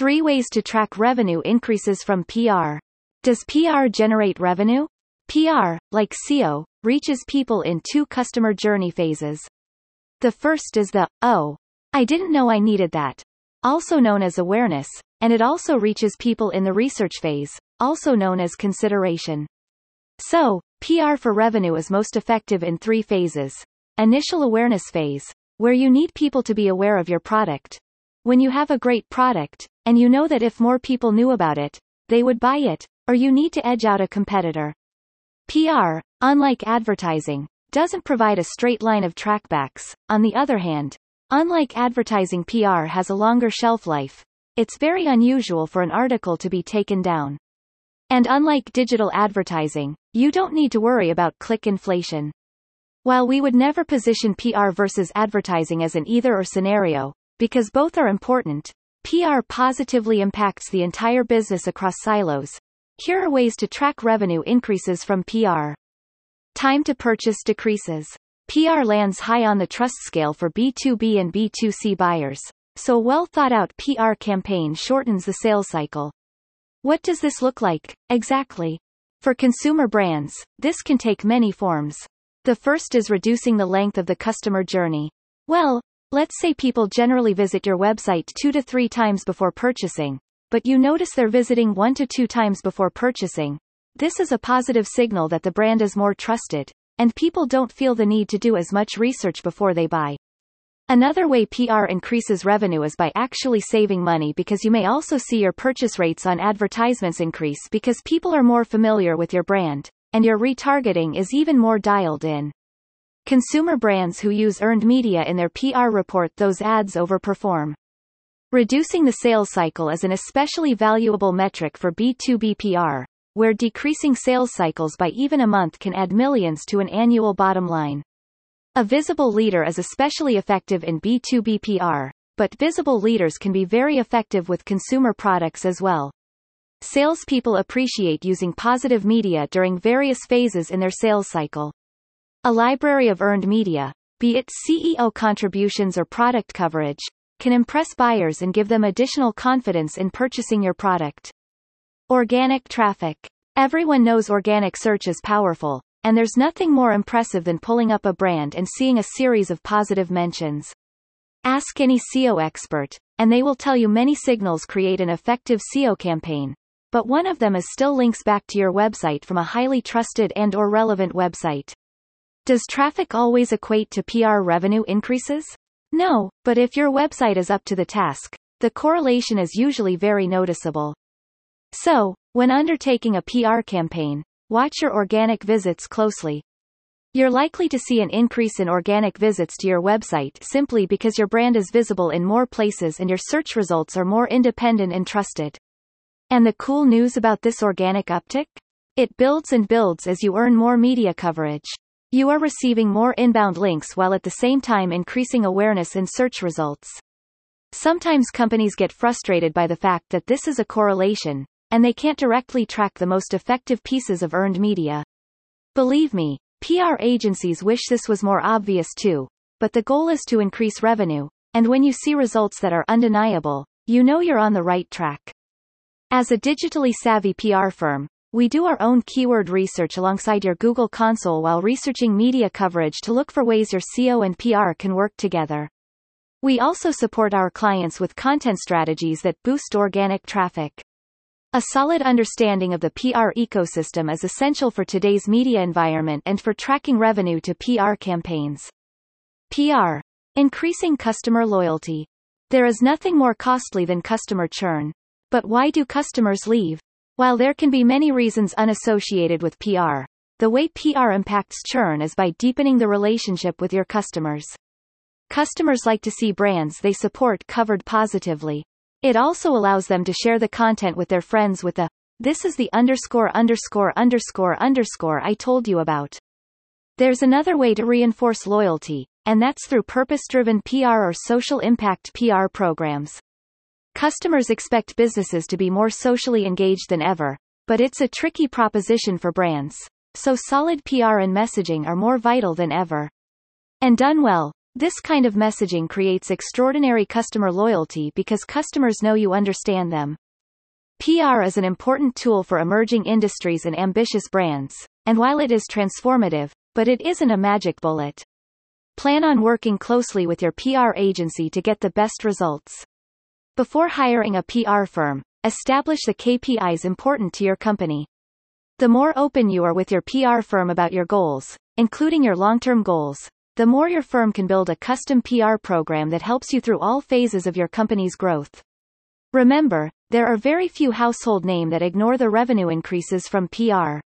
3 ways to track revenue increases from PR. Does PR generate revenue? PR, like SEO, reaches people in two customer journey phases. The first is the, oh, I didn't know I needed that, also known as awareness, and it also reaches people in the research phase, also known as consideration. So, PR for revenue is most effective in three phases. Initial awareness phase, where you need people to be aware of your product. When you have a great product, and you know that if more people knew about it, they would buy it, or you need to edge out a competitor. PR, unlike advertising, doesn't provide a straight line of trackbacks. On the other hand, unlike advertising PR has a longer shelf life. It's very unusual for an article to be taken down. And unlike digital advertising, you don't need to worry about click inflation. While we would never position PR versus advertising as an either or scenario, because both are important, PR positively impacts the entire business across silos, here are ways to track revenue increases from PR. Time to purchase decreases. PR lands high on the trust scale for B2B and B2C buyers, so a well-thought-out PR campaign shortens the sales cycle. What does this look like, exactly? For consumer brands, this can take many forms. The first is reducing the length of the customer journey. Well, let's say people generally visit your website two to three times before purchasing, but you notice they're visiting one to two times before purchasing. This is a positive signal that the brand is more trusted, and people don't feel the need to do as much research before they buy. Another way PR increases revenue is by actually saving money because you may also see your purchase rates on advertisements increase because people are more familiar with your brand, and your retargeting is even more dialed in. Consumer brands who use earned media in their PR report those ads overperform. Reducing the sales cycle is an especially valuable metric for B2B PR, where decreasing sales cycles by even a month can add millions to an annual bottom line. A visible leader is especially effective in B2B PR, but visible leaders can be very effective with consumer products as well. Salespeople appreciate using positive media during various phases in their sales cycle. A library of earned media, be it CEO contributions or product coverage, can impress buyers and give them additional confidence in purchasing your product. Organic traffic. Everyone knows organic search is powerful, and there's nothing more impressive than pulling up a brand and seeing a series of positive mentions. Ask any SEO expert, and they will tell you many signals create an effective SEO campaign. But one of them is still links back to your website from a highly trusted and or relevant website. Does traffic always equate to PR revenue increases? No, but if your website is up to the task, the correlation is usually very noticeable. So, when undertaking a PR campaign, watch your organic visits closely. You're likely to see an increase in organic visits to your website simply because your brand is visible in more places and your search results are more independent and trusted. And the cool news about this organic uptick? It builds and builds as you earn more media coverage. You are receiving more inbound links while at the same time increasing awareness in search results. Sometimes companies get frustrated by the fact that this is a correlation, and they can't directly track the most effective pieces of earned media. Believe me, PR agencies wish this was more obvious too, but the goal is to increase revenue, and when you see results that are undeniable, you know you're on the right track. As a digitally savvy PR firm, we do our own keyword research alongside your Google console while researching media coverage to look for ways your SEO and PR can work together. We also support our clients with content strategies that boost organic traffic. A solid understanding of the PR ecosystem is essential for today's media environment and for tracking revenue to PR campaigns. PR. Increasing customer loyalty. There is nothing more costly than customer churn. But why do customers leave? While there can be many reasons unassociated with PR, the way PR impacts churn is by deepening the relationship with your customers. Customers like to see brands they support covered positively. It also allows them to share the content with their friends with a, this is the underscore underscore underscore underscore I told you about. There's another way to reinforce loyalty, and that's through purpose-driven PR or social impact PR programs. Customers expect businesses to be more socially engaged than ever, but it's a tricky proposition for brands, so solid PR and messaging are more vital than ever. And done well, This kind of messaging creates extraordinary customer loyalty because customers know you understand them. PR is an important tool for emerging industries and ambitious brands, and while it is transformative, but it isn't a magic bullet. Plan on working closely with your PR agency to get the best results. Before hiring a PR firm, establish the KPIs important to your company. The more open you are with your PR firm about your goals, including your long-term goals, the more your firm can build a custom PR program that helps you through all phases of your company's growth. Remember, there are very few household name that ignore the revenue increases from PR.